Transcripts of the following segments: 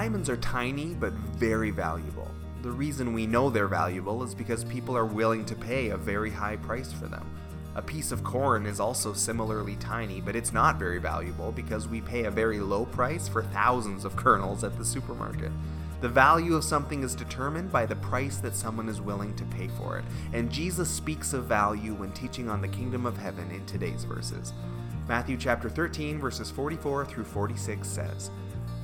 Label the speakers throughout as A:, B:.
A: Diamonds are tiny but very valuable. The reason we know they're valuable is because people are willing to pay a very high price for them. A piece of corn is also similarly tiny, but it's not very valuable because we pay a very low price for thousands of kernels at the supermarket. The value of something is determined by the price that someone is willing to pay for it, and Jesus speaks of value when teaching on the kingdom of heaven in today's verses. Matthew chapter 13 verses 44 through 46 says,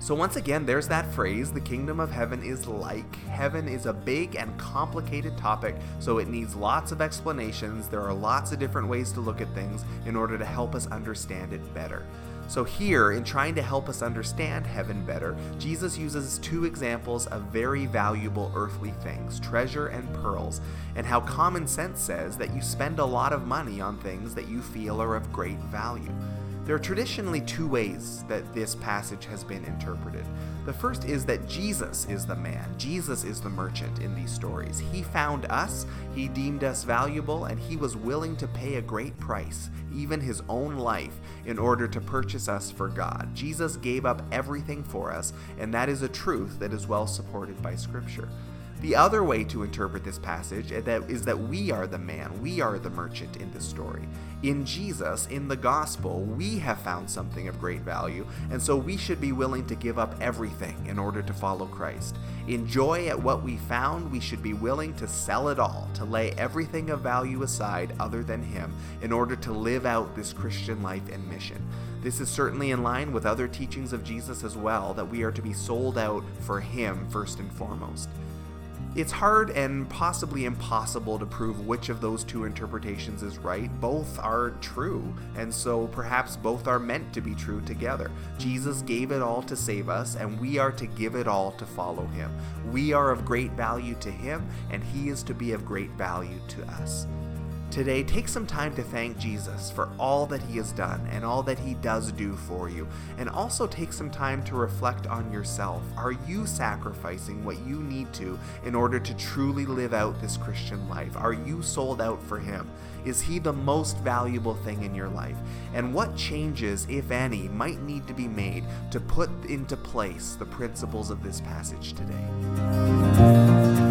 A: So, once again, there's that phrase the kingdom of heaven is like. Heaven is a big and complicated topic, so it needs lots of explanations. There are lots of different ways to look at things in order to help us understand it better. So, here, in trying to help us understand heaven better, Jesus uses two examples of very valuable earthly things treasure and pearls, and how common sense says that you spend a lot of money on things that you feel are of great value. There are traditionally two ways that this passage has been interpreted. The first is that Jesus is the man, Jesus is the merchant in these stories. He found us, he deemed us valuable, and he was willing to pay a great price, even his own life, in order to purchase us for God. Jesus gave up everything for us, and that is a truth that is well supported by Scripture. The other way to interpret this passage eh, is that we are the man, we are the merchant in this story. In Jesus, in the gospel, we have found something of great value, and so we should be willing to give up everything in order to follow Christ. In joy at what we found, we should be willing to sell it all, to lay everything of value aside other than Him, in order to live out this Christian life and mission. This is certainly in line with other teachings of Jesus as well, that we are to be sold out for Him first and foremost. It's hard and possibly impossible to prove which of those two interpretations is right. Both are true, and so perhaps both are meant to be true together. Jesus gave it all to save us, and we are to give it all to follow him. We are of great value to him, and he is to be of great value to us. Today, take some time to thank Jesus for all that he has done and all that he does do for you. And also take some time to reflect on yourself. Are you sacrificing what you need to in order to truly live out this Christian life? Are you sold out for him? Is he the most valuable thing in your life? And what changes, if any, might need to be made to put into place the principles of this passage today?